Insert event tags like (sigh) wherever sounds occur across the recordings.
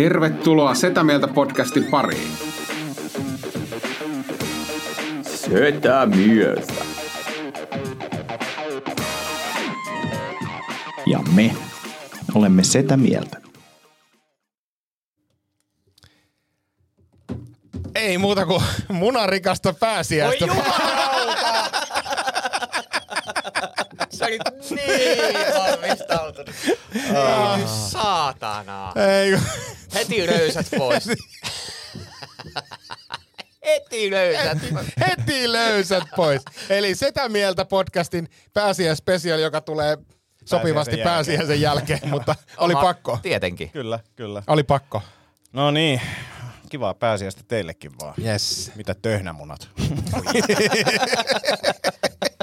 Tervetuloa Setä Mieltä podcastin pariin. Setä mieltä. Ja me olemme sitä mieltä. Ei muuta kuin munarikasta pääsiäistä. (laughs) Sä olit niin valmistautunut. Ei saatana. Ei, Heti löysät pois. Heti löysät pois. heti löysät pois. Eli Setä Mieltä podcastin pääsiäispesiaali, joka tulee sopivasti Pääsiäisen pääsiäisen jälkeen, mutta oli Oma- pakko. Tietenkin. Kyllä, kyllä. Oli pakko. No niin, kivaa pääsiäistä teillekin vaan. Yes. Mitä töhnämunat?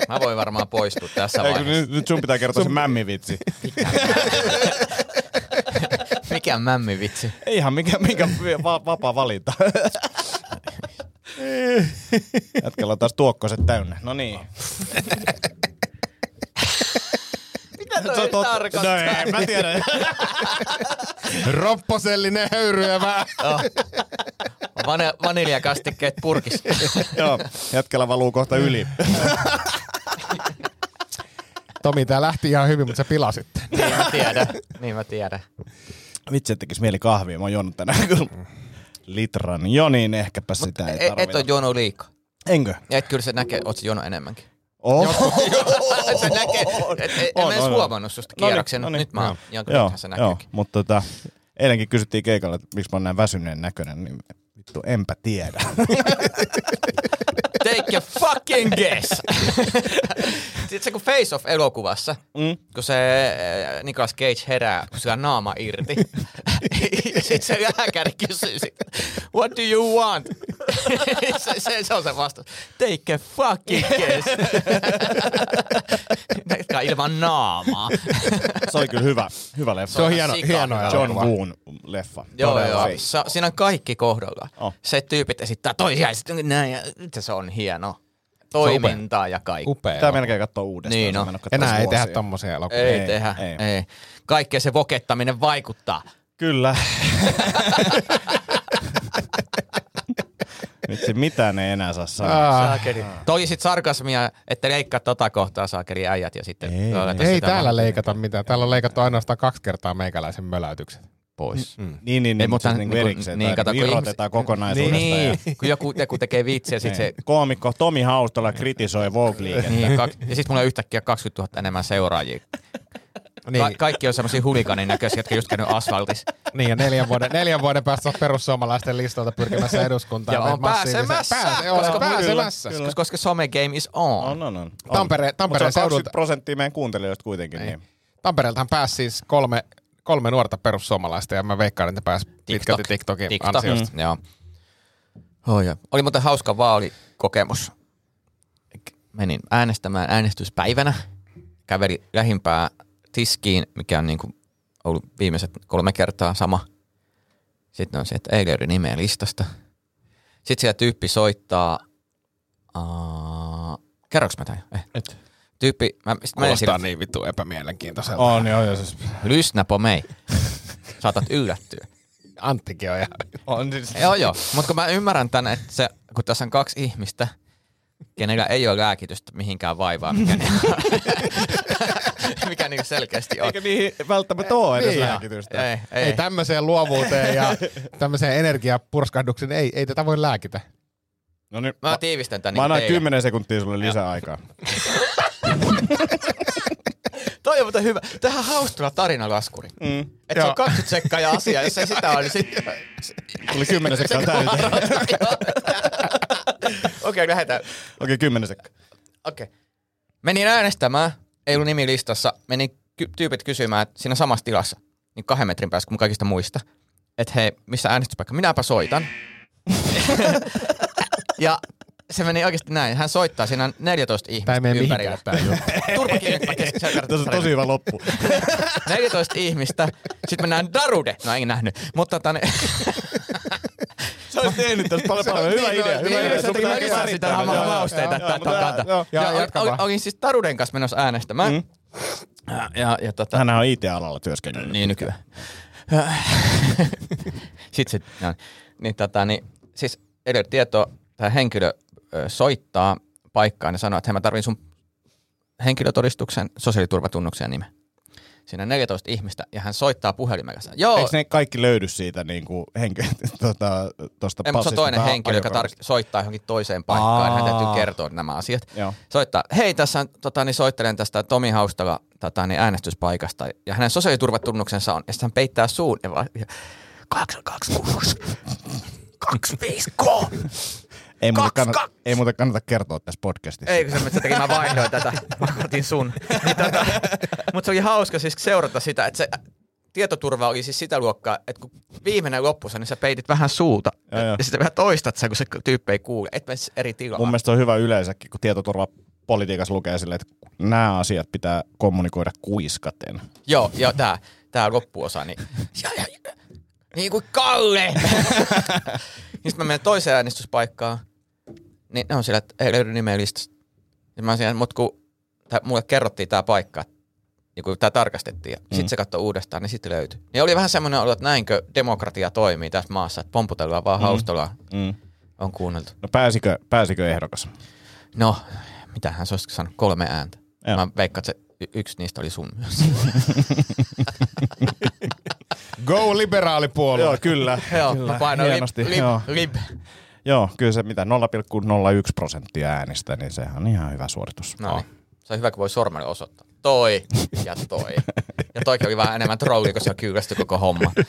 Mä voin varmaan poistua tässä Eikö, vaiheessa. nyt, nyt sun pitää kertoa se mämmivitsi. (laughs) Mikä mämmi vitsi? Ei ihan mikä, mikä va, vapaa valinta. Jätkällä on taas tuokkoset täynnä. No niin. Mitä toi tot- tarkoittaa? No ei, mä tiedän. Ropposellinen höyryävä. Vane- vaniljakastikkeet purkis. Joo, jätkällä valuu kohta yli. Tomi, tää lähti ihan hyvin, mutta sä pilasit. niin mä tiedän. Niin mä tiedän. Vitsi, että tekis mieli kahvia. Mä oon juonut tänään kyllä litran. Jo niin, ehkäpä sitä ei Et, et tarvita. ole juonut liikaa. Enkö? Et kyllä se näkee, oot sä juonut enemmänkin. Oh. (laughs) se näkee, et, et, en On, mä edes huomannut susta kierroksen. no niin. Nyt mä oon. Joo. Jonkun Joo, se joo, näkyykin. mutta tota, eilenkin kysyttiin keikalla, että miksi mä oon näin väsyneen näköinen, niin vittu enpä tiedä. (laughs) Take a fucking guess! (laughs) Sitten se kun Face Off-elokuvassa, Mm. kun se äh, Nicolas Cage herää, kun sillä on naama irti. (laughs) Sitten se lääkäri kysyy sit, what do you want? (laughs) se, se, se, on se vastaus. Take a fucking guess. Näyttää ilman naamaa. Se oli kyllä hyvä, hyvä leffa. Se on hieno, Sika hieno. John. Woon leffa. Joo, Todella. joo. Sa, siinä on kaikki kohdalla. Oh. Se tyypit esittää toisia ja sitten näin ja se on hieno. Toimintaa ja kaikki. Upea. Pitää melkein katsoa uudestaan. Niin kattonut Enää ei vuosia. tehdä tommosia elokuvia. Ei, Ei, ei tehdä, ei. ei. Kaikkea se vokettaminen vaikuttaa. Kyllä. (laughs) Nyt se mitään ei enää saa sanoa. Ah, Saakeli. Toi sit sarkasmia, että leikkaa tota kohtaa saakeli äijät ja sitten... Ei, ei täällä leikata mitään. Täällä on leikattu ainoastaan kaksi kertaa meikäläisen möläytykset. Pois. Mm. Niin, niin, niin mutta siis niin niin erikseen. niin, Niin, kato, kun irrotetaan kokonaisuudesta. Niin, Ja, (laughs) kun joku, joku tekee vitsiä ja sitten se... niin. Koomikko Tomi Haustola kritisoi Vogue-liikettä. Niin, ja sitten mulla on yhtäkkiä 20 000 enemmän seuraajia. (laughs) Niin, Ka- kaikki on semmoisia hulikanin näköisiä, jotka just käynyt asfaltissa. niin ja neljän vuoden, neljän vuoden päästä oot perussuomalaisten listolta pyrkimässä eduskuntaan. Ja on pääsemässä, Pääse, on koska- pääsemässä. Koska, koska some game is on. On, on, on. Tampere- Tampereen Mutta se on 20 seudulta- prosenttia meidän kuuntelijoista kuitenkin. Niin. Tampereeltahan pääsi siis kolme, kolme nuorta perussuomalaista ja mä veikkaan, että pääsi pitkälti TikTokin TikTok. ansiosta. Mm. Joo. Oh, ja. Oli muuten hauska vaalikokemus. Menin äänestämään äänestyspäivänä. Käveli lähimpää tiskiin, mikä on niin kuin ollut viimeiset kolme kertaa sama. Sitten on se, että ei löydy nimeä listasta. Sitten siellä tyyppi soittaa... Uh, kerroks mä tämän? Eh. Et. Tyyppi, mä, sit mä Kuulostaa niin vittu epämielenkiintoiselta. On, joo, joo. Siis, lyssnä på mig. (laughs) Saatat yllättyä. Anttikin on ihan... on siis, Joo, joo. Mutta kun mä ymmärrän tänne, että se, kun tässä on kaksi ihmistä, kenellä ei ole lääkitystä mihinkään vaivaa, mikä, (laughs) ni- mikä niin selkeästi on. eikä niihin välttämättä ole edes Niin. lääkitystä. Ei, Ei. ei. tämmöiseen luovuuteen ja (laughs) tämmöiseen energiapurskahdukseen ei, ei tätä voi lääkitä. No niin, Mä mä, tiivistän tän mä annan niin teille. 10 sekuntia sulle lisää aikaa. (laughs) Toi on muuten hyvä. Tähän haustella tarinalaskuri. Mm. Että se on 20 sekkaa ja asia, jos ei sitä ole, niin sitten... Tuli 10 sekkaa täyteen. (laughs) Okei, lähdetään. Okei, 10 sekkaa. Okei. Menin äänestämään, ei ollut nimi listassa. Menin ky- tyypit kysymään, että siinä samassa tilassa, niin kahden metrin päässä kuin kaikista muista, että hei, missä äänestyspaikka? Minäpä soitan. (laughs) ja se meni oikeasti näin. Hän soittaa, siinä on 14 ihmistä Tää ei mene ympärillä. mihinkään tää juttu. Turpa kiinni, mä kes- sä kerrot Tässä on tosi hyvä loppu. (laughs) 14 ihmistä. Sitten mennään Darude. No en nähnyt. Mutta tänne... (laughs) Sä olis tehnyt tästä paljon paljon. Hyvä idea. Hyvä idea. Sun pitää lisää sitä mausteita, olin, siis Taruden kanssa menossa äänestämään. Mm. Ja, ja, tota, Hänhän on IT-alalla työskennellyt. niin nykyään. (laughs) Sitten se, niin, tota, niin, siis edellä tieto, tämä henkilö soittaa paikkaan ja sanoo, että hei mä tarvin sun henkilötodistuksen, sosiaaliturvatunnuksen ja nimen. Siinä on 14 ihmistä ja hän soittaa puhelimella. Joo, Eikö ne kaikki löydy siitä niin kuin henki, (laughs) tota, tosta ei, mutta se on toinen henkilö, joka tar- soittaa johonkin toiseen paikkaan. Hän täytyy kertoa nämä asiat. Joo. Soittaa, hei tässä tota, niin soittelen tästä Tomi Haustala tota, niin äänestyspaikasta. Ja hänen sosiaaliturvatunnuksensa on, ja sitten hän peittää suun. Ja vaan, ja, 826 253. Ei muuten, kannata, kaksi. ei muuten kannata kertoa tässä podcastissa. Ei, kun se, takia mä vaihdoin tätä. Mä otin sun. Niin, tota, mutta se oli hauska siis seurata sitä, että se tietoturva oli siis sitä luokkaa, että kun viimeinen loppussa, niin sä peitit vähän suuta. Joo. ja sitten vähän toistat sen, kun se tyyppi ei kuule. Et menisi eri tilaan. Mun mielestä on hyvä yleensäkin, kun tietoturvapolitiikassa lukee silleen, että nämä asiat pitää kommunikoida kuiskaten. Joo, joo, tää, tää loppuosa, niin, ja, ja, ja, niin kuin Kalle. (laughs) niin sitten mä menen toiseen äänestyspaikkaan, niin ne on siellä, että ei löydy nimeä listasta. Ja mä siellä, mutta kun tää, mulle kerrottiin tää paikka, niin kun tää tarkastettiin, ja mm. sitten se katsoi uudestaan, niin sitten löytyi. Niin oli vähän semmoinen olo, että näinkö demokratia toimii tässä maassa, että pomputellaan vaan mm. haustolla Mm. on kuunneltu. No pääsikö, pääsikö ehdokas? No, mitähän se olisi sanonut, kolme ääntä. Joo. Mä veikkaan, että se y- yksi niistä oli sun myös. (laughs) Go liberaalipuolue. Joo, kyllä. Joo, kyllä. mä painoin Hienosti, lib, lib, joo. lib. Joo, kyllä se mitä 0,01 prosenttia äänistä, niin sehän on ihan hyvä suoritus. No niin. Se on hyvä, kun voi sormella osoittaa. Toi ja toi. Ja toikin oli vähän enemmän trolli, kun se kyllästyi koko homma. (laughs)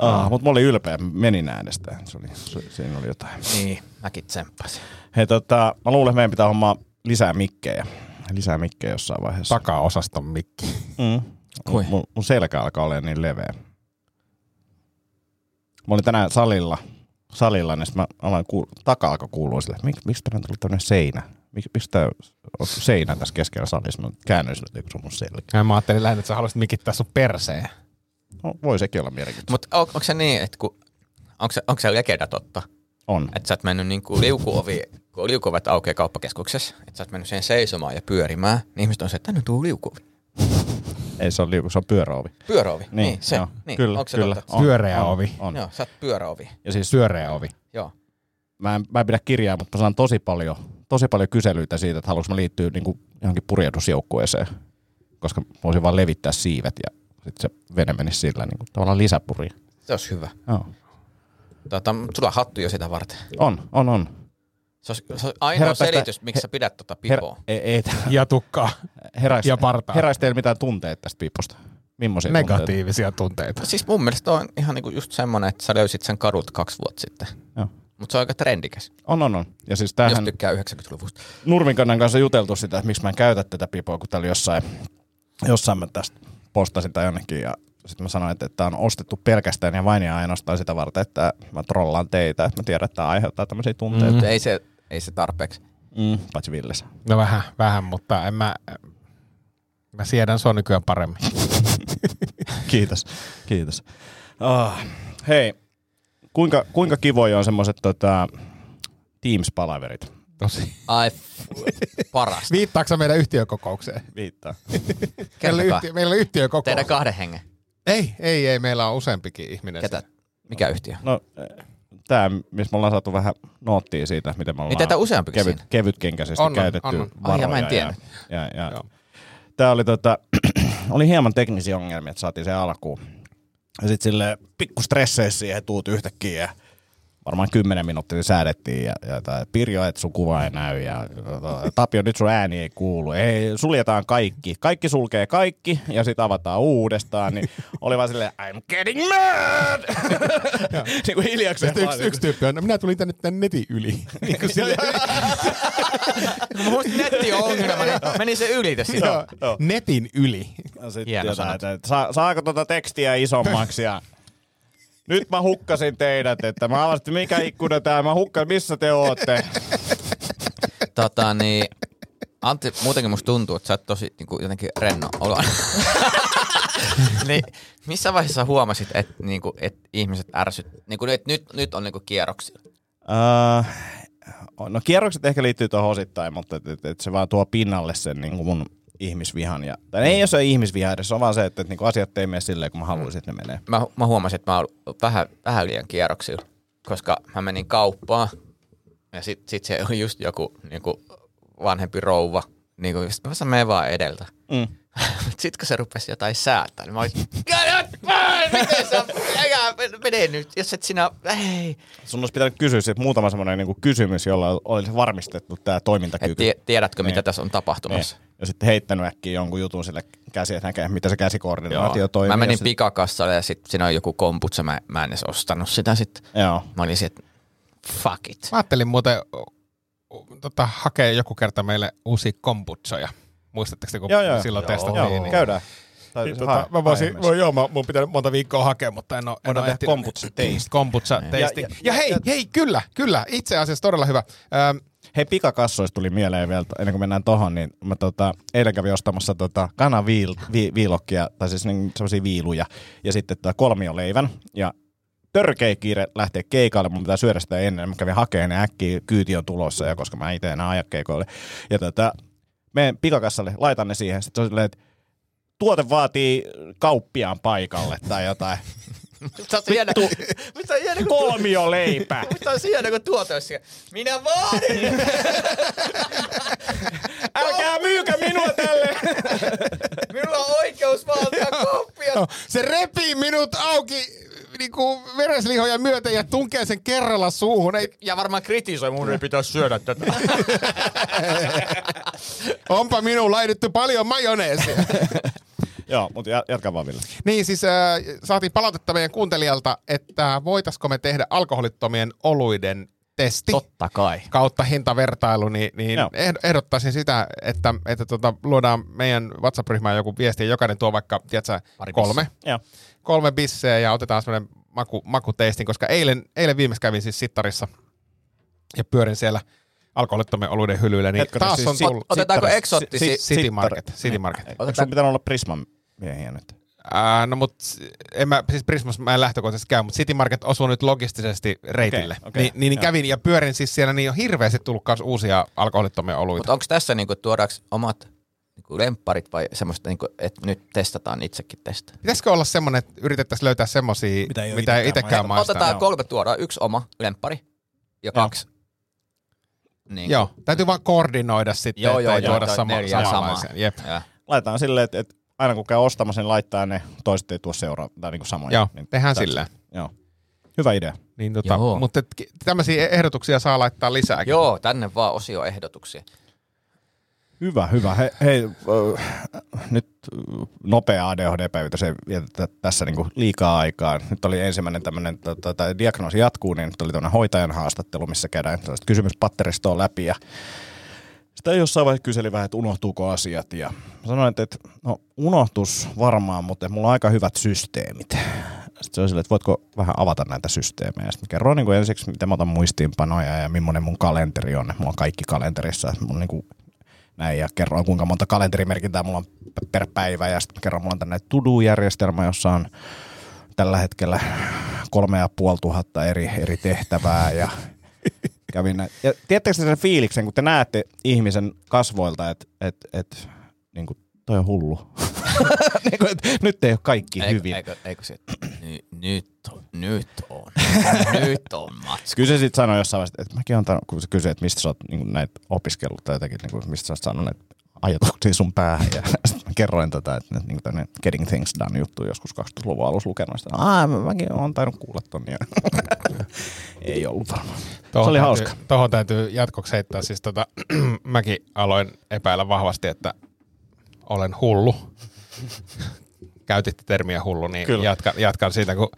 Ah, mutta mä olin ylpeä, menin äänestään. Se oli, se, siinä oli jotain. Niin, mäkin tsemppasin. Hei, tota, mä luulen, että meidän pitää hommaa lisää mikkejä. Lisää mikkejä jossain vaiheessa. Takaosaston mikki. Mm. Kui? Mun, mun selkä alkaa olla niin leveä. Mä olin tänään salilla, salilla niin mä aloin kuul- taka alkoi kuulua sille, että mik, miksi tänään tuli tämmönen seinä? Mik, miksi tää on seinä tässä keskellä salissa? Mä käännyin sille, että se on mun selkä. Ja mä ajattelin lähinnä, että sä haluaisit mikittää sun perseen. No, voi sekin olla mielenkiintoista. Mutta on, onko se niin, että kun, onko se, onko se legenda totta? On. Että sä oot mennyt niin kuin liukuovi, kun liukuovet aukeaa kauppakeskuksessa, että sä oot mennyt siihen seisomaan ja pyörimään, niin ihmiset on se, että tänne tuu liukuovi. Ei se on liuku, se on pyöräovi. Pyöräovi, niin, Niin, se. joo. Niin. Kyllä, onko se kyllä. totta? On, Pyöreä on, ovi. On. Joo, sä oot pyöräovi. Ja siis Pyöreä ovi. Joo. mä en, mä en pidä kirjaa, mutta mä saan tosi paljon, tosi paljon kyselyitä siitä, että haluaisin mä liittyä niin kuin johonkin purjehdusjoukkueeseen, koska mä voisin vaan levittää siivet ja sitten se vene menisi sillä niin kuin, tavallaan lisäpuri. Se olisi hyvä. Joo. Tota, sulla on hattu jo sitä varten. On, on, on. Se olisi, se olisi ainoa Herra tästä- selitys, miksi sä pidät tota Her, pipoa. ei, ei, Ja tukkaa. heräis, Ja partaa. heräis teillä mitään tunteita tästä piposta? Tunteita? Negatiivisia tunteita. Siis mun mielestä on ihan niinku just semmonen, että sä löysit sen kadulta kaksi vuotta sitten. Joo. Mutta se on aika trendikäs, On, on, on. Ja siis jos tämähän tykkää 90-luvusta. Nurmikannan kanssa juteltu sitä, että miksi mä en käytä tätä pipoa, kun täällä oli jossain, jossain mä tästä postasin tai jonnekin ja sitten mä sanoin, että tämä on ostettu pelkästään ja vain ja ainoastaan sitä varten, että mä trollaan teitä, että mä tiedän, että tämä aiheuttaa tämmöisiä tunteita. Mm. Ei, se, ei se tarpeeksi. Mm. Paitsi Villes. No vähän, vähän, mutta en mä... Mä siedän sua nykyään paremmin. (laughs) Kiitos, kiitos. Oh, hei, kuinka, kuinka kivoja on semmoiset tota, Teams-palaverit? Tosi. Ai, f- parasta. Viittaako meidän yhtiökokoukseen? Viittaa. Meillä on, Kertokaa. yhtiö, meillä on yhtiökokous. Teidän kahden hengen. Ei, ei, ei, meillä on useampikin ihminen. Ketä? Mikä yhtiö? No, tämä, missä me ollaan saatu vähän noottia siitä, miten me ollaan Niin useampikin kevyt, siinä? kevytkenkäisesti On, käytetty on, on. Ai, ja varoja. mä en tiennyt. Ja, ja, ja. Joo. Tämä oli, tota, (clears throat) oli hieman teknisiä ongelmia, että saatiin se alkuun. Ja sitten sille pikku stresseissä siihen tuut yhtäkkiä ja varmaan kymmenen minuuttia säädettiin ja, ja tai, Pirjo, että sun kuva ei näy ja Tapio, nyt sun ääni ei kuulu. Ei, suljetaan kaikki. Kaikki sulkee kaikki ja sitten avataan uudestaan. Niin oli vaan silleen, I'm getting mad! (laughs) niin kuin hiljakseen. Sitten vaan yksi, yksi tyyppi on, no minä tulin tänne tämän netin yli. (laughs) niin kuin sille, (laughs) Mä muistin netti on ongelma, niin meni se ylitä joo. netin yli. Ja sit Hieno jotain, saa, saako tuota tekstiä isommaksi ja nyt mä hukkasin teidät, että mä avasin, mikä ikkuna tää, mä hukkasin, missä te ootte. Tota niin, Antti, muutenkin musta tuntuu, että sä oot tosi niin kuin, jotenkin renno olo. (laughs) niin, missä vaiheessa huomasit, että niin kuin, että ihmiset ärsyt, niin kuin, että nyt, nyt on niin kuin kierroksia? Uh, no kierrokset ehkä liittyy tuohon osittain, mutta et, et, et se vaan tuo pinnalle sen niin kuin mun ihmisvihan. Ja, tai ei ole se ihmisviha edes, se on vaan se, että, että niinku asiat ei mene silleen, kun mä haluaisin, että ne menee. Mä, mä huomasin, että mä oon vähän, vähän liian kierroksilla, koska mä menin kauppaan ja sit, sit se oli just joku niinku vanhempi rouva, niinku, sit mä sanoin, mene vaan edeltä. Mm. Sitten kun se rupesi jotain säätää, niin mä olin, miten sä, älä, mene nyt, jos et sinä, ei. Sun olisi pitänyt kysyä siitä muutama semmoinen niinku kysymys, jolla olisi varmistettu tämä Et toimintakyky. tie, tiedätkö, mitä Niin. tässä on tapahtumassa? Niin. Ja sitten heittänyt äkkiä jonkun jutun sille käsi, että näkee, miten se käsikoordinaatio toimii. Mä menin Ja sit- pikakassalle ja sit siinä on joku komputsa, mä, mä en edes ostanut sitä sitten. Joo. Mä olin että fuck it. Mä ajattelin muuten tota, hakea joku kerta meille uusia kombutsoja. Muistatteko te, kun Joo, joo. silloin Joo. testattiin? Joo, niin, käydään. Tai Niin, se tota, mä voisin, voi, joo, mä, mun pitää monta viikkoa hakea, mutta en ole, en ole ehtinyt. kombutsa taste. Kombutsa Niin. tasting. Ja- Ja, ja- ja, hei, ja- hei, kyllä, kyllä. Itse asiassa todella hyvä. Ähm, Hei, pikakassoista tuli mieleen vielä, ennen kuin mennään tohon, niin mä tota, eilen kävin ostamassa tota, kanaviilokkia, tai siis niin, sellaisia viiluja, ja sitten tota, kolmioleivän, ja törkeä kiire lähteä keikalle, mun pitää syödä sitä ennen, mä kävin hakemaan ne äkkiä, kyyti on tulossa, ja koska mä itse enää aja keikoille, ja tota, menen pikakassalle, laitan ne siihen, sitten se on silleen, että tuote vaatii kauppiaan paikalle tai jotain. Mitä on hieno, mitä on hieno, kun, Kolmioleipä. mitä on hieno, kun tuote olisi siellä. Minä vaadin! (laughs) Älkää myykö minua tälle. Minulla on oikeus vaatia koppia. no, se repii minut auki niinku vereslihoja myöten ja tunkee sen kerralla suuhun. Ei, Ja varmaan kritisoi, mun ei pitäisi syödä tätä. (laughs) onpa minun laitettu paljon majoneesia. (laughs) Joo, mutta jatka vaan Ville. niin siis äh, saatiin palautetta meidän kuuntelijalta, että voitaisiko me tehdä alkoholittomien oluiden testi. Totta kai. kautta hintavertailu, niin, niin Joo. ehd- ehdottaisin sitä, että, että tota, luodaan meidän WhatsApp-ryhmään joku viesti ja jokainen tuo vaikka, tiedätkö, Pari kolme, Joo. Kolme bisseä ja otetaan semmoinen maku, makuteistin, koska eilen, eilen viimeksi kävin siis sittarissa ja pyörin siellä alkoholittomien oluiden hyllyillä, niin Hetkonen, taas siis on sit- tullut Otetaanko eksoottisia- si- si- City Market, City Market. Eikö sun pitänyt olla Prisman miehiä nyt? Ää, no mut en mä, siis Prismas mä en lähtökohtaisesti käy, mutta City Market osuu nyt logistisesti reitille. Okei, okei, niin, niin, niin joo. kävin ja pyörin siis siellä, niin on hirveästi tullut uusia alkoholittomia oluita. Mutta onko tässä niinku, tuodaanko omat niinku lempparit vai semmoista, niinku, että nyt testataan itsekin testaa? Pitäisikö olla semmoinen, että yritettäisiin löytää semmoisia, Mitä ei mitä, ei itekään itsekään maistaa? Otetaan joo. kolme tuodaan, yksi oma lemppari ja Joo. kaksi. Niin. Joo, täytyy vaan koordinoida sitten, Joo, joo, joo, joo, joo, tuoda sama, samaa. Jep. Ja. Laitetaan silleen, että, että aina kun käy ostamassa, niin laittaa ne toiset ei tuo seuraa, tai niin kuin samoja. Joo, niin tehdään silleen. Joo. Hyvä idea. Niin, tota, Joo. mutta tämmöisiä ehdotuksia saa laittaa lisääkin. Joo, tänne vaan osio ehdotuksia. Hyvä, hyvä. He, hei, äh, nyt nopea ADHD-päivitys, se ei vietetä tässä niinku liikaa aikaa. Nyt oli ensimmäinen tämmöinen, tota, diagnoosi jatkuu, niin nyt oli tämmöinen hoitajan haastattelu, missä käydään kysymyspatteristoa läpi ja sitä jossain vaiheessa kyseli vähän, että unohtuuko asiat ja sanoin, että, että no unohtus varmaan, mutta mulla on aika hyvät systeemit. Sitten se oli silleen, että voitko vähän avata näitä systeemejä. Sitten kerroin niin ensiksi, miten mä otan muistiinpanoja ja millainen mun kalenteri on. Mulla on kaikki kalenterissa. Mulla on niin kuin näin ja kerroin kuinka monta kalenterimerkintää mulla on per päivä ja sitten kerron mulla on tänne to-do-järjestelmä, jossa on tällä hetkellä kolme ja puoli tuhatta eri, eri tehtävää ja (laughs) kävin näin. Ja tiedättekö te sen fiiliksen, kun te näette ihmisen kasvoilta, että et, et, niin kuin, toi on hullu. (laughs) niin kuin, nyt ei ole kaikki Eikö, hyvin. eikö, eikö se, ny, nyt on, nyt on, (laughs) nyt on matska. Kyllä se sitten sanoi jossain vaiheessa, että mäkin olen, tainnut- kun se kysyi, että mistä sä oot niin näitä opiskellut tai jotakin, niin kuin, mistä sä oot saanut näitä ajatuksia sun päähän. Ja (laughs) sitten mä kerroin tota, että nyt niin tämmöinen Getting Things Done juttu joskus 2000-luvun alussa lukenut. Sitä, Aa, mä- mäkin olen tainnut kuulla ton. Ja (laughs) ei ollut varmaan. Se oli täytyy, hauska. Tuohon täytyy jatkoksi heittää. Siis tota, (clears throat) mäkin aloin epäillä vahvasti, että olen hullu. Käytitte termiä hullu, niin Kyllä. jatkan, jatkan siitä, kun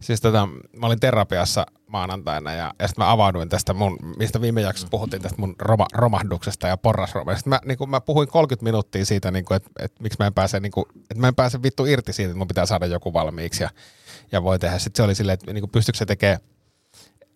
siis tota, mä olin terapiassa maanantaina ja, ja sitten mä avauduin tästä mun, mistä viime jaksossa puhuttiin tästä mun roma, romahduksesta ja porrasromahdesta. Mä, niin mä puhuin 30 minuuttia siitä, niin että et, miksi mä en pääse, niin kuin, että mä en pääse vittu irti siitä, että mun pitää saada joku valmiiksi ja, ja voi tehdä. Sitten se oli silleen, että niin pystyykö se tekemään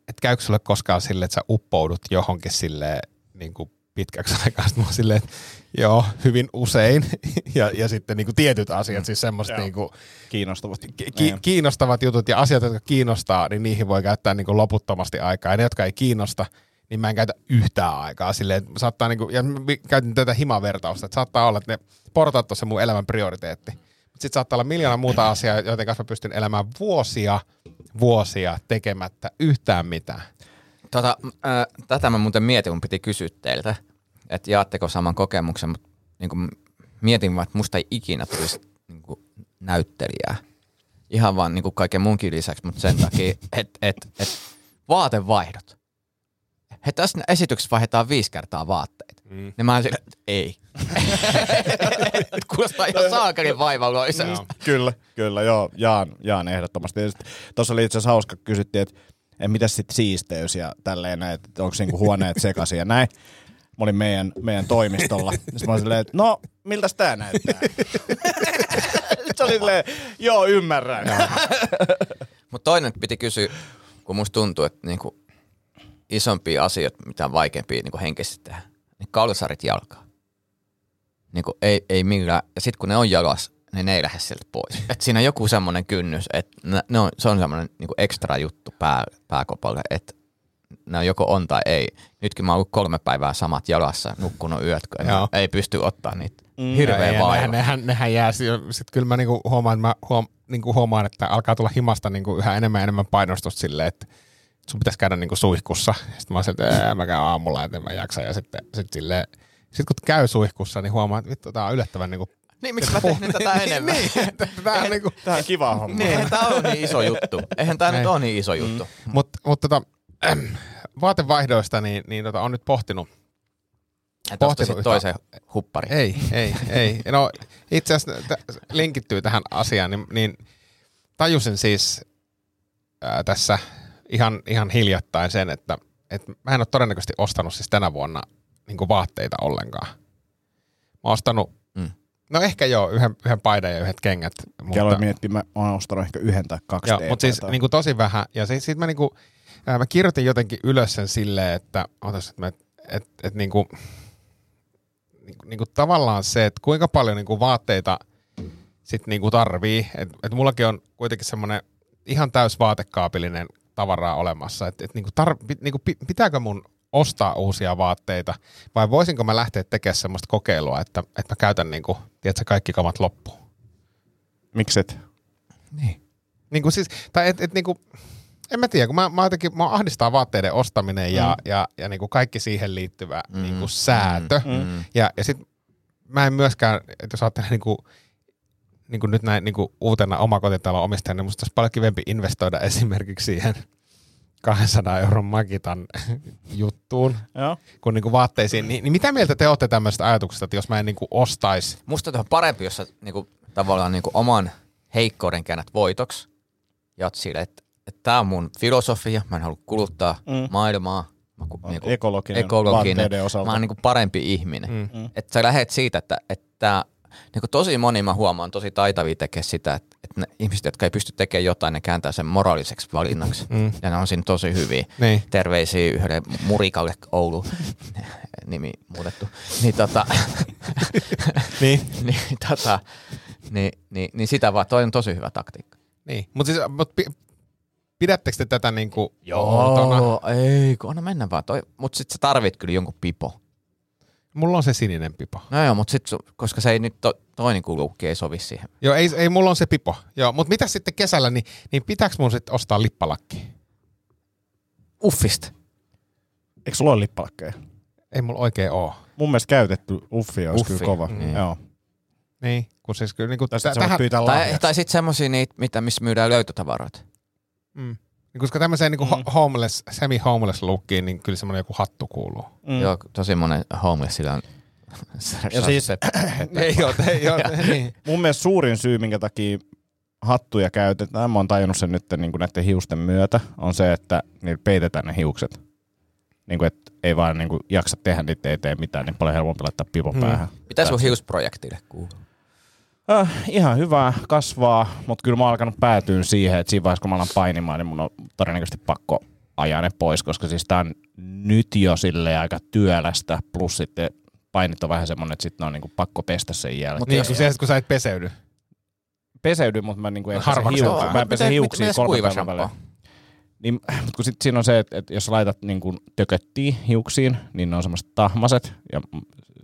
että käykö sulle koskaan silleen, että sä uppoudut johonkin silleen niin kuin pitkäksi aikaa. Sitten mä oon silleen, että joo, hyvin usein. (laughs) ja, ja sitten niin kuin tietyt asiat, siis semmoiset niin kuin, Kiinnostavat. ki- ki- kiinnostavat jutut ja asiat, jotka kiinnostaa, niin niihin voi käyttää niin kuin loputtomasti aikaa. Ja ne, jotka ei kiinnosta, niin mä en käytä yhtään aikaa silleen, saattaa niinku, ja mä vi- käytin tätä himavertausta, että saattaa olla, että ne portaat on se mun elämän prioriteetti. Sitten saattaa olla miljoona muuta asiaa, joiden kanssa mä pystyn elämään vuosia, vuosia tekemättä yhtään mitään. Tota, äh, tätä mä muuten mietin, mun piti kysyä teiltä, että jaatteko saman kokemuksen, mutta niin kuin mietin vaan, että musta ei ikinä tulisi niin kuin näyttelijää. Ihan vaan niin kuin kaiken munkin lisäksi, mutta sen takia, että (laughs) et, et vaatevaihdot. He tässä esityksessä vaihdetaan viisi kertaa vaatteita. Mm. Ja mä sille, että ei. (laughs) Kuulostaa ihan saakelin vaivalloiselta. Kyllä, kyllä, joo, jaan, jaan ehdottomasti. Tuossa oli itse asiassa hauska, kysyttiin, että et mitäs sitten siisteys ja tälleen näin, että onko niinku huoneet sekaisin ja näin. Mä olin meidän, meidän toimistolla. Sitten mä olin silleen, että no, miltäs tää näyttää? (laughs) Se oli silleen, joo, ymmärrän. Mutta toinen piti kysyä, kun musta tuntuu, että niinku isompia asioita, mitä on vaikeampia niinku henkisesti tehdä, niin kalsarit jalkaa. Niinku ei, ei millään, ja sitten kun ne on jalas, niin ne ei lähde sieltä pois. Et siinä on joku semmoinen kynnys, että ne, on, se on semmoinen niinku ekstra juttu pää, pääkopalle, että ne on joko on tai ei. Nytkin mä oon ollut kolme päivää samat jalassa, nukkunut yöt, kun Joo. ei pysty ottaa niitä. Mm, Ja Hirveä nehän, vaiva. nehän, nehän jää, sitten kyllä mä niinku huomaan, mä huom, niinku huomaan, että alkaa tulla himasta niinku yhä enemmän ja enemmän painostusta silleen, että sun pitäisi käydä niinku suihkussa. Sitten mä oon että "Ää, mä käyn aamulla, että mä jaksa. Ja sitten sit silleen, sit kun käy suihkussa, niin huomaa, että vittu, tää on yllättävän niinku... Niin, miksi mä teen tätä enemmän? niin, että tää on niinku... Tää on kiva homma. Niin, eihän tää ole niin iso juttu. Eihän tää nyt Ei. ole niin iso juttu. Mutta mut tota, ähm, vaatevaihdoista, niin, niin tota, on nyt pohtinut. Et Pohtinut yhtä- toisen huppari. Ei, ei, ei. No itse asiassa t- linkittyy tähän asiaan, niin, niin tajusin siis ää, tässä ihan, ihan hiljattain sen, että, että mä en ole todennäköisesti ostanut siis tänä vuonna niin vaatteita ollenkaan. Mä oon ostanut, Mm. mm. No ehkä joo, yhden, yhden paidan ja yhdet kengät. Kello miettii, mä oon ostanut ehkä yhden tai kaksi Joo, mutta siis niinku tosi vähän. Ja sitten sit mä, niinku, ää, mä kirjoitin jotenkin ylös sen silleen, että, otas, että, mä- et, et, niinku, niinku, niinku tavallaan se, että kuinka paljon niinku vaatteita sit niinku tarvii. Että et mullakin on kuitenkin semmoinen ihan täys vaatekaapillinen tavaraa olemassa. Että et niinku tar, pit, niinku, pi- pitääkö mun ostaa uusia vaatteita vai voisinko mä lähteä tekemään semmoista kokeilua, että, että mä käytän niinku, tiedätkö, kaikki kamat loppuun. Mikset? Niin. Niin kuin siis, tai et, et niin kuin, en mä tiedä, kun mä, mä jotenkin, mä ahdistaa vaatteiden ostaminen ja, mm. ja, ja niin kuin kaikki siihen liittyvä mm. niin kuin säätö. Mm. Ja, ja sit mä en myöskään, että jos ajattelee niin kuin, niin kuin nyt näin niin kuin uutena omakotitalon omistajana, niin musta olisi paljon kivempi investoida (laughs) esimerkiksi siihen 200 euron Magitan juttuun Joo. kuin, niin kuin vaatteisiin. Niin, niin mitä mieltä te olette tämmöisestä ajatuksesta, että jos mä en niin kuin ostaisi? Musta on parempi, jos sä niinku, tavallaan niinku oman heikkouden käännät voitoksi. Ja oot sille, että, että tää on mun filosofia, mä en halua kuluttaa mm. maailmaa. Mä, ku, Oot ekologinen ekologinen. Mä oon niinku parempi ihminen. Mm. Että sä lähet siitä, että, että niinku tosi moni mä huomaan tosi taitavia tekee sitä, että, että ne ihmiset, jotka ei pysty tekemään jotain, ne kääntää sen moraaliseksi valinnaksi. Mm. Ja ne on siinä tosi hyviä. Niin. Terveisiä yhdelle Murikalle Oulu, (laughs) nimi muutettu. Niin tota, (laughs) Niin. (laughs) niin, tota, niin, niin, niin sitä vaan, toi on tosi hyvä taktiikka. Niin, mutta siis, mut pi, pidättekö te tätä niin kuin outona? ei, kun anna mennä vaan. Toi, mut sit sä tarvit kyllä jonkun pipo. Mulla on se sininen pipo. No joo, mut sit, su- koska se ei nyt, to, toinen kulukki ei sovi siihen. Joo, ei, ei mulla on se pipo. Joo, mutta mitä sitten kesällä, niin, niin pitääkö mun sitten ostaa lippalakki? Uffista. Eikö sulla ole lippalakkeja? Ei mulla oikein oo. Mun mielestä käytetty uffi olisi Uffi, kyllä kova. niin. Joo. Niin, kun siis kyllä niinku, Tai tä- sitten tähän, pyytää Tai, lahjaksi. tai sit semmosia niitä, mitä, missä myydään löytötavaroita. mm, niin koska tämmöiseen niinku mm. homeless, semi-homeless lookiin, niin kyllä semmoinen joku hattu kuuluu. Mm. Joo, tosi monen homeless sillä on. Ja (laughs) siis- ei oo, ei oo, (laughs) (laughs) niin. Mun mielestä suurin syy, minkä takia hattuja käytetään, mä oon tajunnut sen nyt niin kuin näiden hiusten myötä, on se, että niillä peitetään ne hiukset. Niin kuin, että ei vaan niin kuin jaksa tehdä niitä eteen mitään, niin paljon helpompi laittaa pipo Hmm. päähän. Mitä sun hiusprojektille kuuluu? Äh, ihan hyvää, kasvaa, mutta kyllä mä oon alkanut päätyä siihen, että siinä vaiheessa kun mä alan painimaan, niin mun on todennäköisesti pakko ajaa ne pois, koska siis tää on nyt jo silleen aika työlästä, plus sitten painit on vähän semmonen, että sitten on niinku pakko pestä sen jälkeen. niin kun, se, kun sä et peseydy. peseydy, mutta mä niinku en pese, Harvaksi hiu- ottaa. mä en pese hiuksia mites kolme päivän välein. Niin, mutta kun sit siinä on se, että, että jos laitat niin tököttiä hiuksiin, niin ne on semmoiset tahmaset ja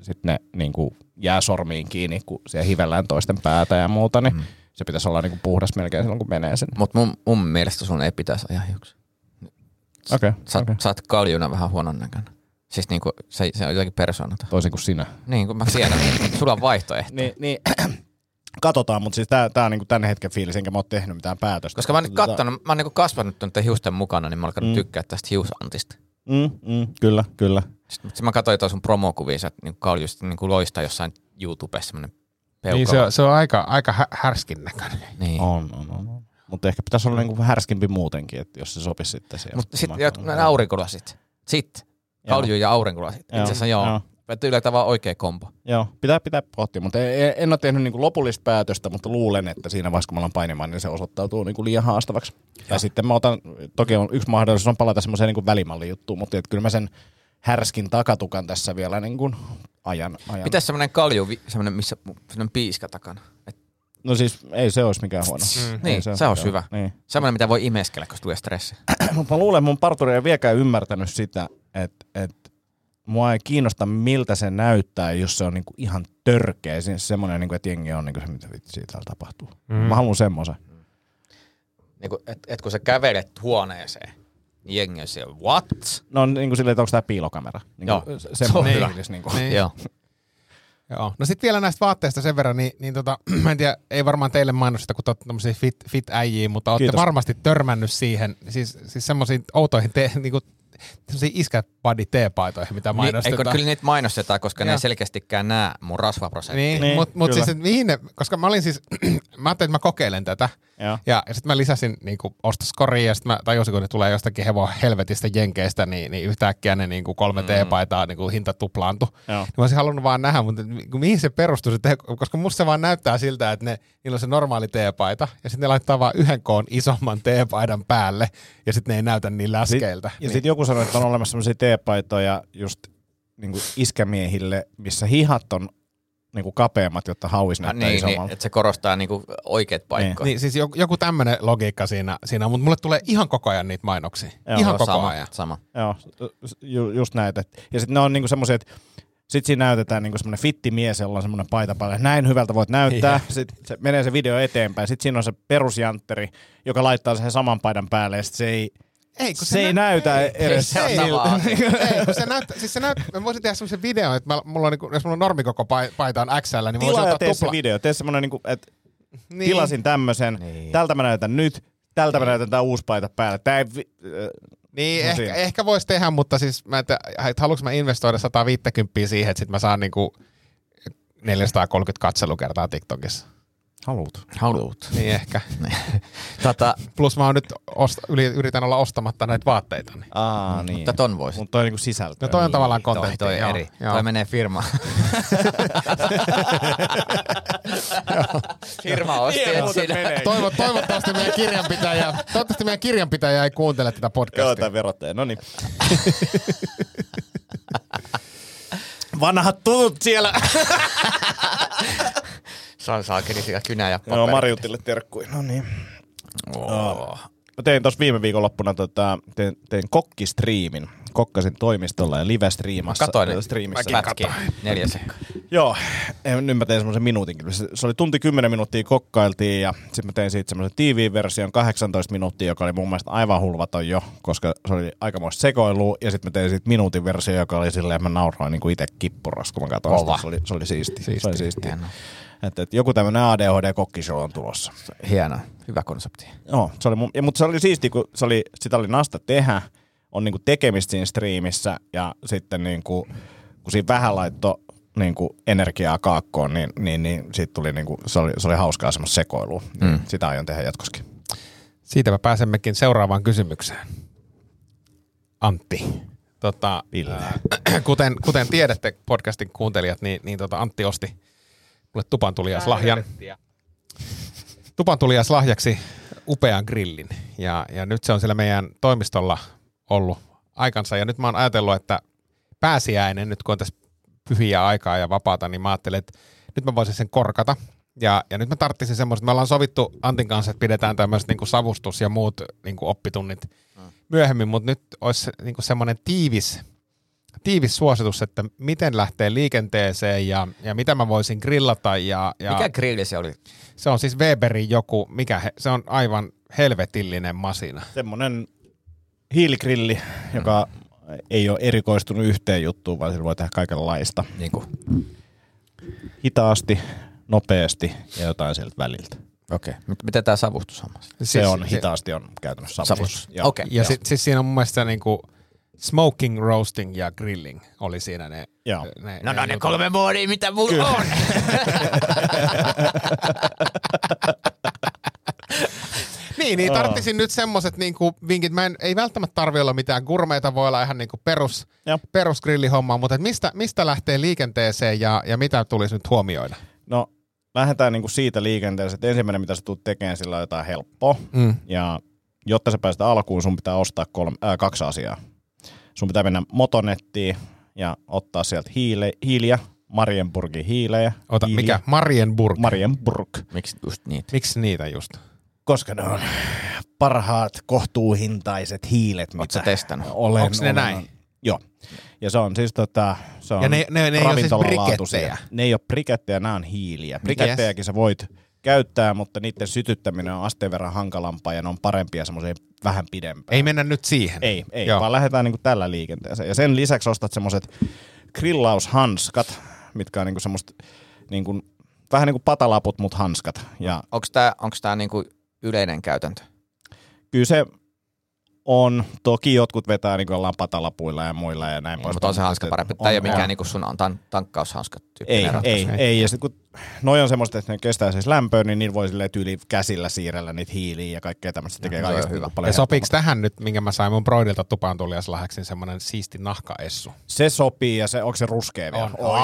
sitten ne niin kuin jää sormiin kiinni, kun siellä hivellään toisten päätä ja muuta, niin mm. se pitäisi olla niin kuin puhdas melkein silloin, kun menee sinne. Mutta mun, mun mielestä sun ei pitäisi ajaa hiuksia. Okei, okay, Sä, okay. sä oot kaljuna vähän huonon näköinen. Siis niinku, se, se on jotenkin persoonata. toisin kuin sinä. Niin kuin mä tiedän, sulla on vaihtoehto. Niin, niin (clears throat) katsotaan, mutta siis tää, tää on niinku tämän hetken fiilis, enkä mä oon tehnyt mitään päätöstä. Koska mä oon nyt Tota- kattonut, mä oon niinku kasvanut tuonne hiusten mukana, niin mä oon alkanut Mm. tykkää tästä hiusantista. Mm, mm, kyllä, kyllä. Sitten sit mä katsoin tuon sun promokuvia, sä niinku kaljusti niinku loistaa jossain YouTubessa semmonen peukalo. Niin se, on- se on aika, aika hä- härskin näköinen. Niin. On, on, on. on. Mutta ehkä pitäisi olla niinku härskimpi muutenkin, että jos se sopisi sitten siihen. Mutta sitten nämä aurinkolasit. Sitten. Kalju ja aurinkolasit. Itse asiassa joo. joo. Tämä on oikea kombo. Joo, pitää pitää pohtia, mutta en, en ole tehnyt niinku lopullista päätöstä, mutta luulen, että siinä vaiheessa kun mä alan painimaan, niin se osoittautuu niinku liian haastavaksi. Ja sitten mä otan, toki on yksi mahdollisuus on palata semmoiseen niinku välimallin-juttuun, mutta et kyllä mä sen härskin takatukan tässä vielä niinku ajan. ajan. Mitäs semmoinen kalju, semmoinen, missä, semmoinen piiska takana? Et, No siis ei se olisi mikään huono. Mm. Ei niin, se, se olisi hyvä. Niin. Semmoinen, mitä voi imeskellä, kun tulee stressi. (clears throat) Mutta mä luulen, että mun parturi ei vieläkään ymmärtänyt sitä, että, että mua ei kiinnosta, miltä se näyttää, jos se on niinku ihan törkeä. Siis semmoinen, niinku, että jengi on niinku se, mitä vitsi täällä tapahtuu. Mm. Mä haluan semmoisen. Niin et, et kun sä kävelet huoneeseen, niin jengi on siellä, what? No niinku silleen, että onko tämä piilokamera. Niinku, Joo. se- on fiilis. Niinku. Niin. Joo. Joo. No sitten vielä näistä vaatteista sen verran, niin, niin tota, (clears throat) mä en tiedä, ei varmaan teille mainosteta, kun te olette tämmöisiä fit, fit äijiä, mutta olette Kiitos. varmasti törmännyt siihen, siis, siis semmoisiin outoihin te, niinku, iskäbody teepaitoihin, mitä Niin, eikö, mainostetaan. kyllä niitä mainostetaan, koska ne Joo. ei selkeästikään näe mun rasvaprosenttia. Niin, Niin, niin mutta mut siis, mihin ne, koska mä olin siis, (clears throat) mä ajattelin, että mä kokeilen tätä. Ja, ja sitten mä lisäsin niinku ostoskoriin, ja sitten mä tajusin, kun ne tulee jostakin hevon helvetistä jenkeistä, niin, niin yhtäkkiä ne niinku kolme T-paitaa niinku hinta tuplaantui. Joo. Niin mä olisin halunnut vaan nähdä, mutta mi- mihin se perustuu se koska musta se vaan näyttää siltä, että ne, niillä on se normaali teepaita, ja sitten ne laittaa vaan yhden koon isomman teepaidan päälle, ja sitten ne ei näytä niin läskeiltä. Ja sitten joku sanoi, että on olemassa sellaisia teepaitoja just niinku iskämiehille, missä hihat on niinku kapeammat, jotta hauis Ah, näyttää niin, isommalta. niin, että se korostaa niinku oikeat paikkoja. Niin siis joku, joku tämmöinen logiikka siinä, siinä on, mutta mulle tulee ihan koko ajan niitä mainoksia. Joo, ihan koko sama, ajan. sama. Joo, ju, just näitä. Ja sitten ne on niinku semmoisia, että sitten siinä näytetään niinku semmoinen fitti mies, jolla on semmoinen paita päällä. Näin hyvältä voit näyttää. Sitten se menee se video eteenpäin. Sitten siinä on se perusjantteri, joka laittaa sen saman paidan päälle. Ja sit se ei, Ei, kun se ei näytä edes se asia. (laughs) ei, kun se näyttää, siis se näyttää, mä voisin tehdä semmoisen videon, että mä, mulla on, niinku, jos mulla on normikoko pai- paita on XL, niin mä voisin ottaa tee se tupla. video. Tee semmoinen, niinku, että Niin. tilasin tämmöisen. Niin. Tältä mä näytän nyt. Tältä mä näytän tää uusi paita päälle. Tää ei, äh, Niin, No ehkä, siinä. ehkä voisi tehdä, mutta siis mä, että, että haluanko mä investoida 150 siihen, että sit mä saan niinku 430 katselukertaa TikTokissa. Haluut. Haluut. Niin ehkä. (laughs) Tota, Plus mä oon nyt ost- yritän olla ostamatta näitä vaatteita. Niin. Aa, niin. mutta ton voisi. Mutta toi on niinku sisältö. No toi on Niin, tavallaan toi, kontentti. toi joo, eri. Joo. Toi menee firmaan. (laughs) Firma osti Niin, menee. Toivo, toivottavasti meidän kirjanpitäjä, toivottavasti meidän kirjanpitäjä ei kuuntele tätä Joo, podcastia. tai verottaja. No niin. (laughs) Vanhat tutut siellä. Saa saakeli siellä kynä ja Joo, paperi. Marjutille terkkui. No niin. Oh. Mä tein tuossa viime viikonloppuna, tota, tein, tein kokkistriimin. Kokkasin toimistolla ja live-striimassa. Katoin äh, nyt striimissä. pätkiä. Neljä sekkaa. Joo, en, nyt mä tein semmoisen minuutin kyllä. Se, se oli tunti 10 minuuttia kokkailtiin ja sitten mä tein siitä semmoisen tiiviin version 18 minuuttia, joka oli mun mielestä aivan hulvaton jo, koska se oli aikamoista sekoilua. Ja sitten mä tein siitä minuutin versio, joka oli silleen, että mä nauroin niin kuin itse kippuras, kun mä katsoin sitä. Se oli, se oli siisti. siisti. Se oli siisti. Hienoa. Että, että joku tämmöinen ADHD-kokkishow on tulossa. Hienoa. Hyvä konsepti. Joo, se oli mun, ja, mutta se oli siisti, kun se oli, sitä oli nasta tehdä, on niinku tekemistä siinä striimissä ja sitten niinku, kun siinä vähän laittoi niinku energiaa kaakkoon, niin, niin, niin siitä tuli niinku, se, oli, se oli hauskaa semmoista sekoilua. Mm. Sitä aion tehdä jatkoskin. Siitä me pääsemmekin seuraavaan kysymykseen. Antti. Tota, Ville. (clears throat) kuten, kuten tiedätte podcastin kuuntelijat, niin, niin tota Antti osti mulle tupan lahjan. Tupan lahjaksi upean grillin. Ja, ja nyt se on siellä meidän toimistolla ollut aikansa. Ja nyt mä oon ajatellut, että pääsiäinen, nyt kun on tässä pyhiä aikaa ja vapaata, niin mä ajattelin, että nyt mä voisin sen korkata. Ja, ja nyt mä tarttisin semmoista, me ollaan sovittu Antin kanssa, että pidetään tämmöiset niin savustus ja muut niin oppitunnit myöhemmin, mutta nyt olisi niin semmoinen tiivis, tiivis suositus, että miten lähtee liikenteeseen ja, ja mitä mä voisin grillata. Ja, ja Mikä grilli se oli? Se on siis Weberin joku, mikä he, se on aivan helvetillinen masina. Semmoinen hiiligrilli, joka ei ole erikoistunut yhteen juttuun, vaan sillä voi tehdä kaikenlaista. Niin kuin. Hitaasti, nopeasti ja jotain sieltä väliltä. Okei. Okay. Miten tämä savustushomma? Se on hitaasti on käytännössä savustus. Savustus. Okei. Ja sitten siis siinä on mun mielestä niinku smoking, roasting ja grilling oli siinä ne. Joo. ne, No, no ne jutut. kolme moodia, mitä mulla on. (laughs) Niin, niin tarttisin nyt semmoset niinku vinkit. Mä en, ei välttämättä tarvi olla mitään gurmeita, voi olla ihan niinku perus, Joo. perusgrillihommaa, mutta et mistä, mistä lähtee liikenteeseen ja, ja mitä tulisi nyt huomioida? No, lähdetään niinku siitä liikenteeseen, että ensimmäinen, mitä sä tulet tekemään, sillä on jotain helppoa. Mm. Ja jotta sä pääset alkuun, sun pitää ostaa kolme, äh, kaksi asiaa. Sun pitää mennä motonettiin ja ottaa sieltä hiile, hiiliä, Marienburgin hiilejä. Ota, hiiliä. mikä? Marienburg. Marienburg. Miksi just niitä? Miksi niitä just? Koska ne on parhaat kohtuuhintaiset hiilet, mitä sä testannut? olen. Onks ne olen- näin? Joo. Ja se on siis tota, se on Ja ne- ne- ne ei oo siis brikettejä? Ne ei ole brikettejä, nämä on hiiliä. Brikettejäkin sä voit käyttää, mutta niiden sytyttäminen on asteen verran hankalampaa ja ne on parempia semmoisia vähän pidempään. Ei mennä nyt siihen. Ei, ei Joo. vaan lähdetään niinku tällä liikenteeseen. Ja sen lisäksi ostat semmoiset grillaushanskat, mitkä on niinku semmoista niinku, vähän niin kuin patalaput, mutta hanskat. Ja Onko tämä onks tää niinku yleinen käytäntö? kyllä se on, toki jotkut vetää niin ollaan patalapuilla ja muilla ja näin Niin, pois. mutta on se hanska parempi. Tämä ei ole mikään niinku sun on tan- tankkaushanska Ei, ratkaisu. ei, ei. Ja sitten kun noi on semmoista, että ne kestää siis lämpöä, niin niillä voi silleen tyyli käsillä siirrellä niitä hiiliä ja kaikkea tämmöistä. Se tekee kaikesta hyvä. paljon Ja sopiiko tähän nyt, minkä mä sain mun broidilta tupaan tuliaslahjaksi, semmoinen siisti nahkaessu? Se sopii ja se, onko se ruskea vielä? On. Oi,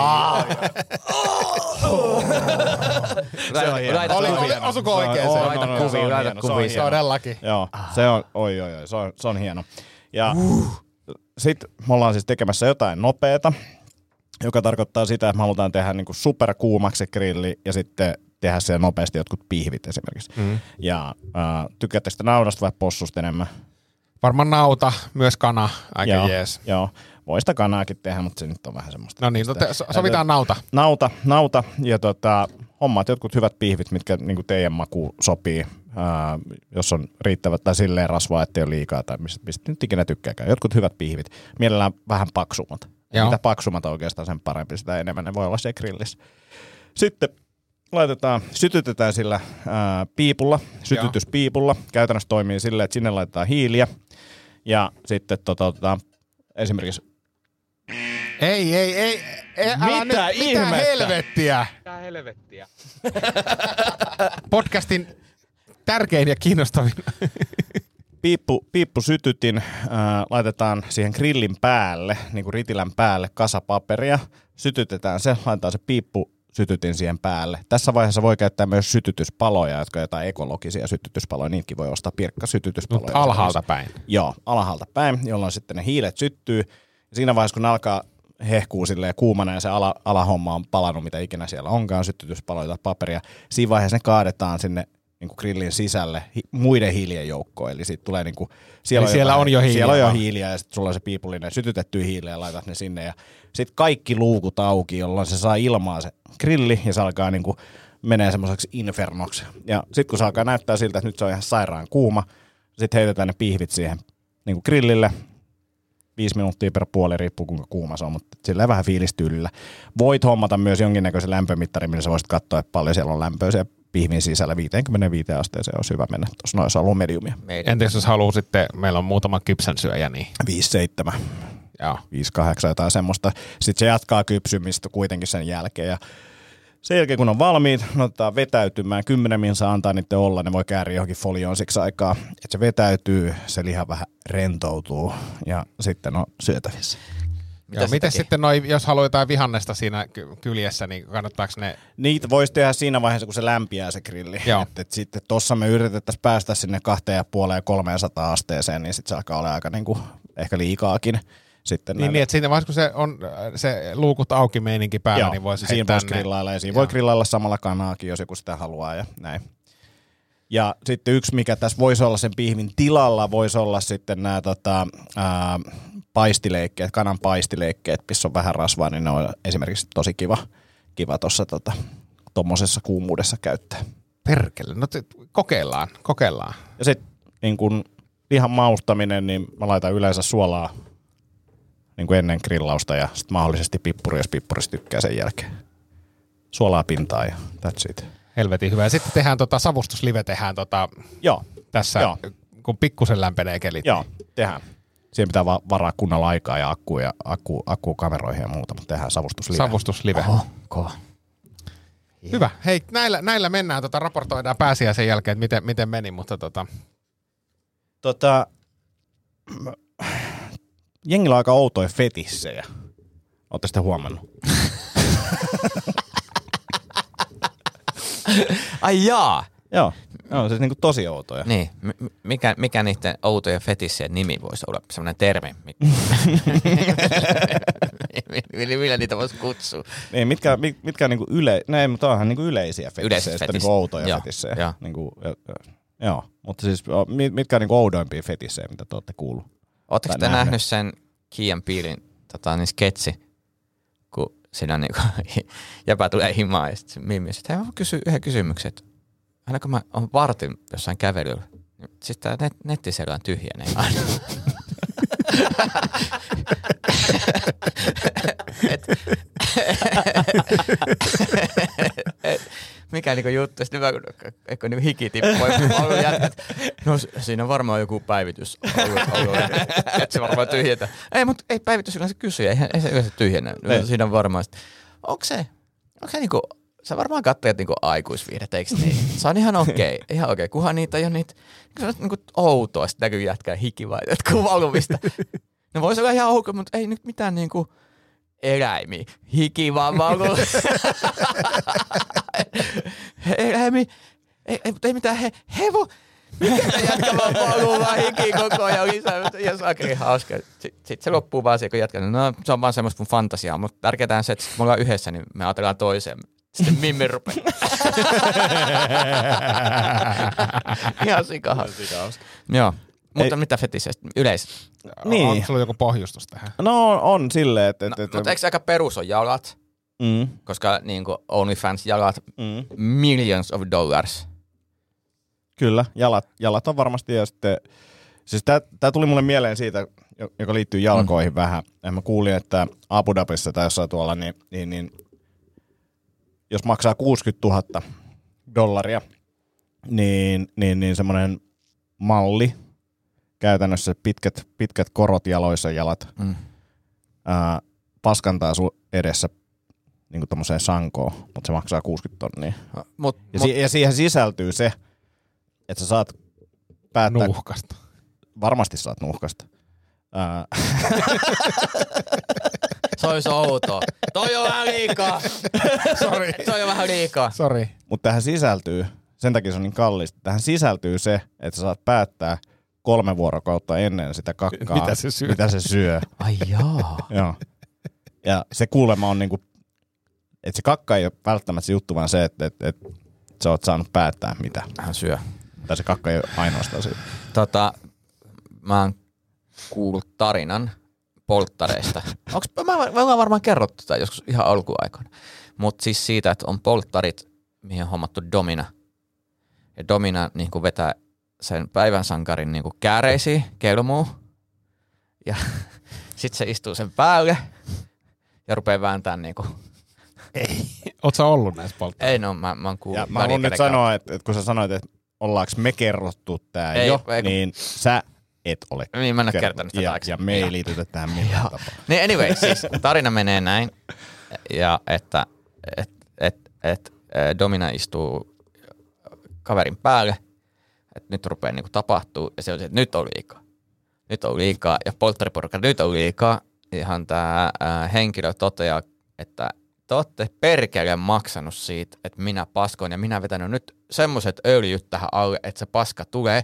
oli- osuko Se Laita kuvia, se laita se on. Todellakin. Joo, se on, oi, oi, oi, se on, se on hieno. Ja sitten me ollaan siis tekemässä jotain nopeeta, joka tarkoittaa sitä, että me halutaan tehdä niinku superkuumaksi se grilli ja sitten tehdä siellä nopeasti jotkut pihvit esimerkiksi. Mm. Ja äh, tykkäätte sitä naudasta vai possusta enemmän? Varmaan nauta, myös kana, aika joo, jees. joo. Voi sitä kanaakin tehdä, mutta se nyt on vähän semmoista. No niin, te, so- sovitaan nauta. Nauta, nauta ja tota, hommaat jotkut hyvät pihvit, mitkä niin teidän makuun sopii, ää, jos on riittävät tai silleen rasvaa, ettei ole liikaa tai mistä, mistä nyt ikinä tykkääkään. Jotkut hyvät pihvit, mielellään vähän paksummat. Ja Joo. mitä paksummat oikeastaan sen parempi, sitä enemmän ne voi olla siellä grillissä. Sitten laitetaan, sytytetään sillä ää, piipulla, sytytyspiipulla. Käytännössä toimii silleen, että sinne laitetaan hiiliä ja sitten tota, otetaan esimerkiksi Ei, ei, ei. ei älä Mitä nyt, ihmettä? Mitä helvettiä? Mitä helvettiä? Podcastin tärkein ja kiinnostavin. Piippu, piippusytytin ää, laitetaan siihen grillin päälle, niin kuin ritilän päälle kasapaperia. Sytytetään se, laitetaan se piippu sytytin siihen päälle. Tässä vaiheessa voi käyttää myös sytytyspaloja, jotka on jotain ekologisia sytytyspaloja. Niitäkin voi ostaa pirkka sytytyspaloja. Mutta alhaalta päin. Joo, alhaalta päin, jolloin sitten ne hiilet syttyy. Ja siinä vaiheessa, kun ne alkaa hehkuu silleen kuumana ja se ala, alahomma on palannut, mitä ikinä siellä onkaan, sytytyspaloja tai paperia, siinä vaiheessa ne kaadetaan sinne niin kuin grillin sisälle hi- muiden hiilien joukkoon. Eli siitä tulee niin kuin, siellä, Eli siellä jotain- on jo hiiliä Siellä on jo hiiliä ja sitten sulla on se piipullinen sytytetty hiili ja laitat ne sinne. Ja sitten kaikki luukut auki, jolloin se saa ilmaa se grilli ja se alkaa niin kuin menee semmoiseksi infernoksi. Ja sitten kun se alkaa näyttää siltä, että nyt se on ihan sairaan kuuma, sitten heitetään ne pihvit siihen niin kuin grillille. Viisi minuuttia per puoli, riippuu kuinka kuuma se on, mutta sillä vähän fiilistyylillä. Voit hommata myös jonkinnäköisen lämpömittarin, millä sä voisit katsoa, että paljon siellä on lämpöä siellä pihvin sisällä. 55 asteeseen olisi hyvä mennä tuossa noissa ollut mediumia. Entäs jos haluaa sitten, meillä on muutama kypsän syöjä, niin 5-7. joo. 5-8 jotain semmoista. Sitten se jatkaa kypsymistä kuitenkin sen jälkeen ja sen jälkeen kun on valmiit, ne otetaan vetäytymään. Kymmenen minsa antaa niiden olla, ne voi kääriä johonkin folioon siksi aikaa. Että se vetäytyy, se liha vähän rentoutuu ja sitten on syötävissä. Mitä Joo, miten sitten noi, jos haluaa jotain vihannesta siinä ky- kyljessä, niin kannattaako ne... Niitä voisi tehdä siinä vaiheessa, kun se lämpiää se grilli. Joo. Et, et sitten tuossa me yritettäisiin päästä sinne kahteen ja puoleen 300 asteeseen, niin sitten se alkaa olla aika niinku, ehkä liikaakin. sitten Niin, näille- niin, että siinä vaiheessa, kun se on se luukut auki meininki päällä, Joo, niin voisi siinä heittää voisi ne. grillailla ja siinä voi grillailla samalla kanaakin, jos joku sitä haluaa ja näin. Ja sitten yksi, mikä tässä voisi olla sen pihvin tilalla, voisi olla sitten nämä tota, ää, paistileikkeet, kanan paistileikkeet, missä on vähän rasvaa, niin ne on esimerkiksi tosi kiva, kiva tuossa tota, tuommoisessa kuumuudessa käyttää. Perkele, no te, kokeillaan, kokeillaan. Ja sitten niin kun lihan maustaminen, niin mä laitan yleensä suolaa niin kuin ennen grillausta ja sitten mahdollisesti pippuri, jos pippurista tykkää sen jälkeen. Suolaa pintaa ja that's it. Helvetin hyvä. Ja sitten tehdään tota, savustuslive tehdään tota, Joo, tässä, Joo. kun pikkusen lämpenee kelit. joo, tehdään. Siihen pitää va- varaa kunnolla aikaa ja akku ja akku, akku kameroihin ja muuta, mutta tehdään savustuslive. Savustuslive. Oho, kova. Hyvä. Hei, näillä, näillä mennään, tota, raportoidaan pääsiäisen jälkeen, että miten, miten meni, mutta tota, tota, jengillä on aika outoja fetissejä. Olette sitten huomannut? (laughs) Ai jaa. Joo, joo siis niinku tosi outoja. Niin, m- mikä, mikä niiden outojen fetissien nimi voisi olla? Sellainen termi. mi- (laughs) millä, millä niitä voisi kutsua? Niin, mitkä, mit- mitkä on niinku yle, näin, mutta onhan niinku yleisiä fetissejä, fetissit. niinku outoja Joo, fetissejä. joo. Niinku, joo, mutta siis mitkä on niinku oudoimpia fetissejä, mitä te olette kuullut? Oletteko te nähnyt. nähnyt sen Kian Piilin tota, niin sketsi, kun siinä niinku, (laughs) jäpä tulee himaan ja sitten Mimmi, että hei mä kysyn yhden kysymyksen, että aina kun mä oon vartin jossain kävelyllä, niin siis tää net, nettiselän tyhjenee aina. Et- et- mikä niinku juttu, sitten mä, eikö niinku hiki tippui, no siinä on varmaan joku päivitys ollut, ollut että se varmaan tyhjentä. Ei, mutta ei päivitys yleensä kysy, ei, ei se yleensä tyhjennä. Ei. Siinä on varmaan, onko se, onko se niinku, sä varmaan katselet niinku aikuisviihdettä, eikö niin? Se on ihan okei, ihan okei, kunhan niitä ei ole niitä, se on niinku outoa, sitten näkyy jätkää hiki vai jotkut valumista. No voisi olla ihan ok, mutta ei nyt mitään niinku eläimiä. Hiki vaan valuu. Eläimi. Ei, ei, ei mitään he, hevo. Mikä jätkä vaan valuu vaan hiki koko ajan lisää. Ja sakri hauska. Sitten sit se loppuu vaan siihen, kun jätkä, no se on vaan semmoista mun fantasiaa, mutta tärkeintä on se, että kun me ollaan yhdessä, niin me ajatellaan toiseen. Sitten Mimmi rupeaa. (laughs) Ihan sikahan. Joo. Mutta Ei- mitä fetiseistä? Yleis. Niin. onko sulla joku pohjustus tähän? No on, on silleen, että... No, et, mutta eikö se aika perus on jalat? mm, Koska niin kuin OnlyFans jalat mm, millions of dollars. kyllä, jalat, jalat on varmasti ja sitten... Siis tää, tuli mulle mieleen siitä, jo- joka liittyy jalkoihin mm. vähän. Ja mä kuulin, että Abu Dhabissa tai jossain tuolla, niin, niin, niin jos maksaa 60 000 dollaria, niin, niin, niin semmoinen malli, käytännössä pitkät, pitkät korot jaloissa jalat, Mm. ää, paskantaa sun edessä niin kuin tommoseen sankoon, mutta se maksaa 60 tonnia. Mut, Ja, mut, si- ja siihen sisältyy se, että sä saat päättää, Nuuhkasta. varmasti saat nuuhkasta. Ää, (laughs) se olisi outoa. Toi on vähän liikaa. Sori. Toi on vähän liikaa. Sori. mutta tähän sisältyy, sen takia se on niin kallista, tähän sisältyy se, että sä saat päättää kolme vuorokautta ennen sitä kakkaa, Mitä se syö. Mitä se syö. Ai jaa. Joo. Ja se kuulemma on niinku, että se kakka ei ole välttämättä se juttu, vaan se, että, että, että sä oot saanut päättää mitä. Hän syö. Tai se kakka ei ole ainoastaan se. Tota, mä oon kuullut tarinan polttareista. Onks, mä, me ollaan varmaan kerrottu tätä joskus ihan alkuaikoina. Mutta siis siitä, että on polttarit, mihin on hommattu domina. Ja domina niin vetää sen päivän sankarin niin kääreisiin, kelmuu. Ja (laughs) sit se istuu sen päälle ja rupeaa vääntämään niin kuin, Oletko sä ollut näissä polttareissa? ei no mä, mä oon kuullut. Ja mä haluan nyt sanoa, että, että kun sä sanoit, että ollaanko me kerrottu tää Ei, jo, ei kun- niin sä et ole Niin, mä en ole kertonut. tätä ja, ja me ei liitytä tähän millään tapaa. Niin anyway, siis tarina menee näin, ja että et, et, et, ä, Domina istuu kaverin päälle, että nyt rupeaa niinku tapahtuu, ja se on se, että nyt on liikaa. Nyt on liikaa, ja polttariporukka, nyt on liikaa. Ihan tämä henkilö toteaa, että te ootte perkeleen maksanut siitä, että minä paskoin ja minä vetänyt nyt semmoiset öljyt tähän alle, että se paska tulee.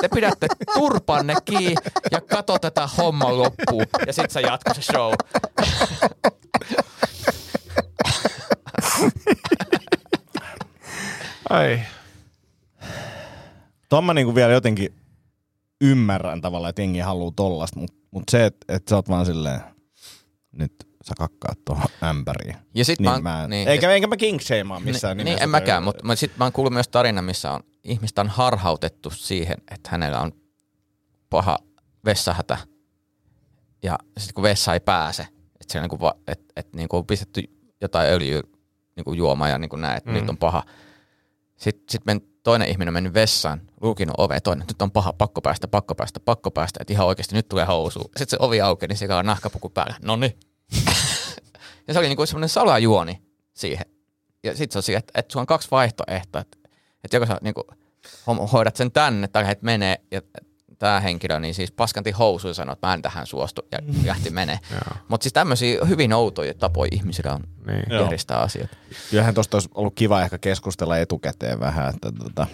Te pidätte (laughs) turpanne kiinni ja kato tätä homman loppuun ja sit sä jatko se show. (laughs) Ai. Tuon mä niinku vielä jotenkin ymmärrän tavallaan, että jengi haluaa tollasta, mutta mut se, että et sä oot vaan silleen, nyt sä kakkaat tuohon ämpäriin. Ja sit niin mä, mä, niin, eikä, ja- eikä mä kingshamaa missään niin, nimessä. niin, en mäkään, mutta mut sitten mä oon kuullut myös tarina, missä on ihmistä on harhautettu siihen, että hänellä on paha vessahätä. Ja sitten kun vessa ei pääse, että siellä niinku, et, et, niinku on pistetty jotain öljyä niinku juomaan ja niinku näin, että mm. nyt on paha. Sitten sit men, toinen ihminen on mennyt vessaan, lukinut ove, toinen, nyt on paha, pakko päästä, pakko päästä, pakko päästä, että ihan oikeasti nyt tulee housu. Sitten se ovi aukeaa, niin siellä on nahkapuku päällä. No niin. Ja se oli niinku semmoinen salajuoni siihen. Ja sitten se on siihen, että, että sulla on kaksi vaihtoehtoa, että, että joko sä niinku hoidat sen tänne tai lähdet menee ja tämä henkilö niin siis paskanti housuun ja sanoi, että mä en tähän suostu ja lähti menee. (laughs) Mutta siis tämmöisiä hyvin outoja tapoja ihmisillä on Niin. Joo. järjestää asiat. Kyllähän tosta olisi ollut kiva ehkä keskustella etukäteen vähän, että tota,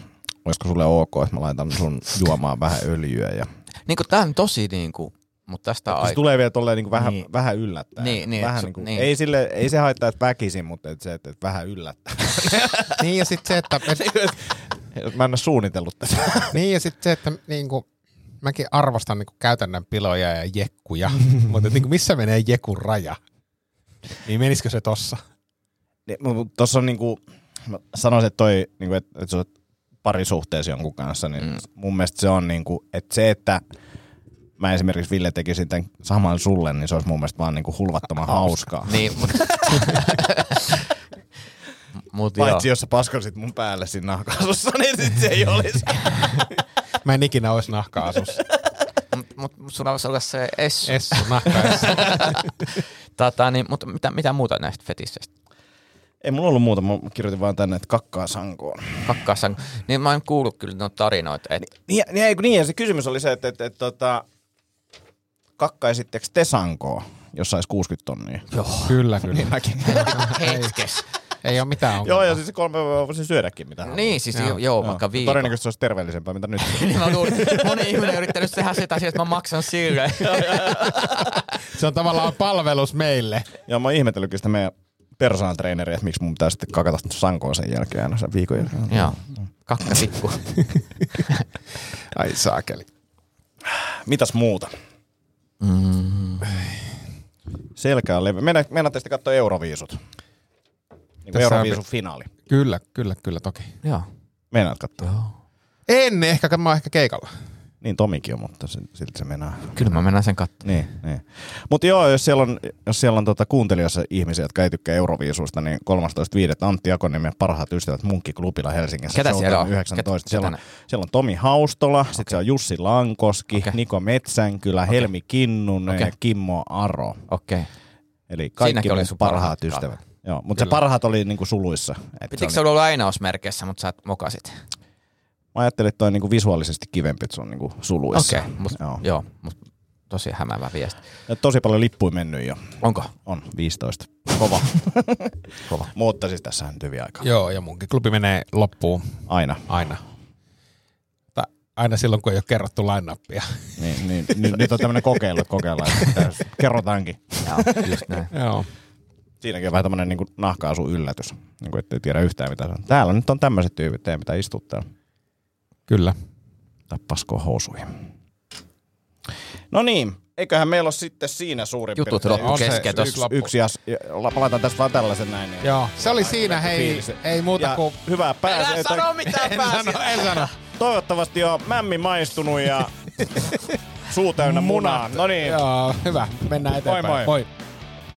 olisiko sulle ok, että mä laitan sun juomaan vähän öljyä. Ja... Niin kuin tämä on tosi niin kuin, mutta tästä on Se tulee vielä tolleen niin vähän, Niin. vähän yllättäen. Niin, niin, vähän et niin kuin, niin. Ei, sille, ei se haittaa, että väkisin, mutta et se, että, että vähän yllättää. (laughs) niin ja sitten se, että, (laughs) mä en ole suunnitellut tätä. (laughs) niin ja sit se, että niinku, mäkin arvostan niinku käytännön piloja ja jekkuja, mutta niinku, missä menee jekun raja? Niin menisikö se tossa? Tuossa on niinku, mä sanoisin, että toi, niinku, että, että oot parisuhteessa jonkun kanssa, niin mm. mun mielestä se on niinku, että se, että mä esimerkiksi Ville tekisin tämän saman sulle, niin se olisi mun mielestä vaan niinku hulvattoman hauskaa. Niin, mutta... (laughs) Mut joo. Paitsi jos sä paskasit mun päälle siinä nahkaasussa, niin sit se ei olisi. (laughs) Mä en ikinä olisi nahka-asussa. Mutta mut, mut sulla olisi olla se essu. Essu, nahka essu. (laughs) Tota, niin, mutta mitä, mitä muuta näistä fetisseistä? ei mulla ollut muuta, mä kirjoitin vaan tänne, että kakkaa sankoon. Kakkaassa. Niin mä oon kuullut kyllä noita tarinoita, että Niin, niin, niin, ja se kysymys oli se, että, että, että, että kakkaisitteko te sankoon, jos sais 60 tonnia? joo. Kyllä, kyllä. Mäkin. (laughs) Hetkes. Ei ole mitään Joo, ongelmaa. ja siis kolme päivää voisin syödäkin mitä haluaa. Niin, siis joo, Joo. joo vaikka viikon. Todennäköisesti se olisi terveellisempää, mitä nyt. (laughs) Niin mä luulin, moni ihminen on yrittänyt tehdä sitä asiaa, että mä maksan sille. Se on tavallaan palvelus meille. ja mä oon ihmetellytkin sitä meidän persoonan treeneriä, että miksi mun pitää sitten kakata sankoon sen jälkeen aina sen viikon jälkeen. Joo, kakkatikku. (laughs) Ai saakeli. Mitäs muuta? Mm. Selkä on leveä. Mennään, mennään tästä katsoa Euroviisut. Niin Tässä on- Euroviisun finaali. Kyllä, kyllä, kyllä toki. Joo. Meinaat katsoa. En ehkä, mä oon ehkä keikalla. Niin Tomikin on, mutta se- silti se mennään. Kyllä mä mennään sen katsomaan. Niin, niin. Mutta joo, jos siellä on, jos siellä on tota kuuntelijoissa ihmisiä, jotka ei tykkää Euroviisusta, niin 13.5. Antti Akoniemen parhaat ystävät Munkkiklubilla Helsingissä. Ketä siellä on? 19. Ketä- siellä, on, siellä on Tomi Haustola, okay. sitten on Jussi Lankoski, Okei. Niko Metsänkylä, okay. Helmi Kinnunen Okei. ja Kimmo Aro. Okei. Eli kaikki Siinäkin oli sun parhaat parhaat ystävät. Joo, mutta se parhaat oli niinku suluissa. Pitikö se se oli, olla lainausmerkeissä, mutta sä mokasit? Mä ajattelin, että toi on niinku visuaalisesti kivempi, että se on niinku suluissa. Okei, mut, Joo. joo, mut tosi hämäävä viesti. Ja tosi paljon lippuja mennyt jo. Onko? On, 15. Kova. (laughs) Kova. Mutta siis tässä on nyt hyviä aikaa. Joo, ja munkin klubi menee loppuun Aina. aina. Tai aina silloin, kun ei ole kerrottu line-upia. Niin, niin, nyt, nyt on tämmöinen kokeilu, että kokeillaan, että kerrotaankin. Joo, just näin. Joo. Siinäkin on vähän tämmöinen niin nahkaasu yllätys, niin kuin, ettei tiedä yhtään mitä se on. Täällä nyt on tämmöiset tyypit, ei mitä istua täällä. Kyllä. Tai paskoa housuihin. No niin, eiköhän meillä ole sitten siinä suurin Jutut piirtein loppu kesken yksi loppu. Yksi as, palataan tästä vaan tällaisen näin. Niin Joo, se oli siinä, hei, fiilis. ei muuta ja kuin... hyvää pääsyä. Älä sano mitään En pääsi. sano, en sano. Toivottavasti on mämmi maistunut ja suu täynnä munaa. No niin, Joo, hyvä. Mennään eteenpäin. moi. moi.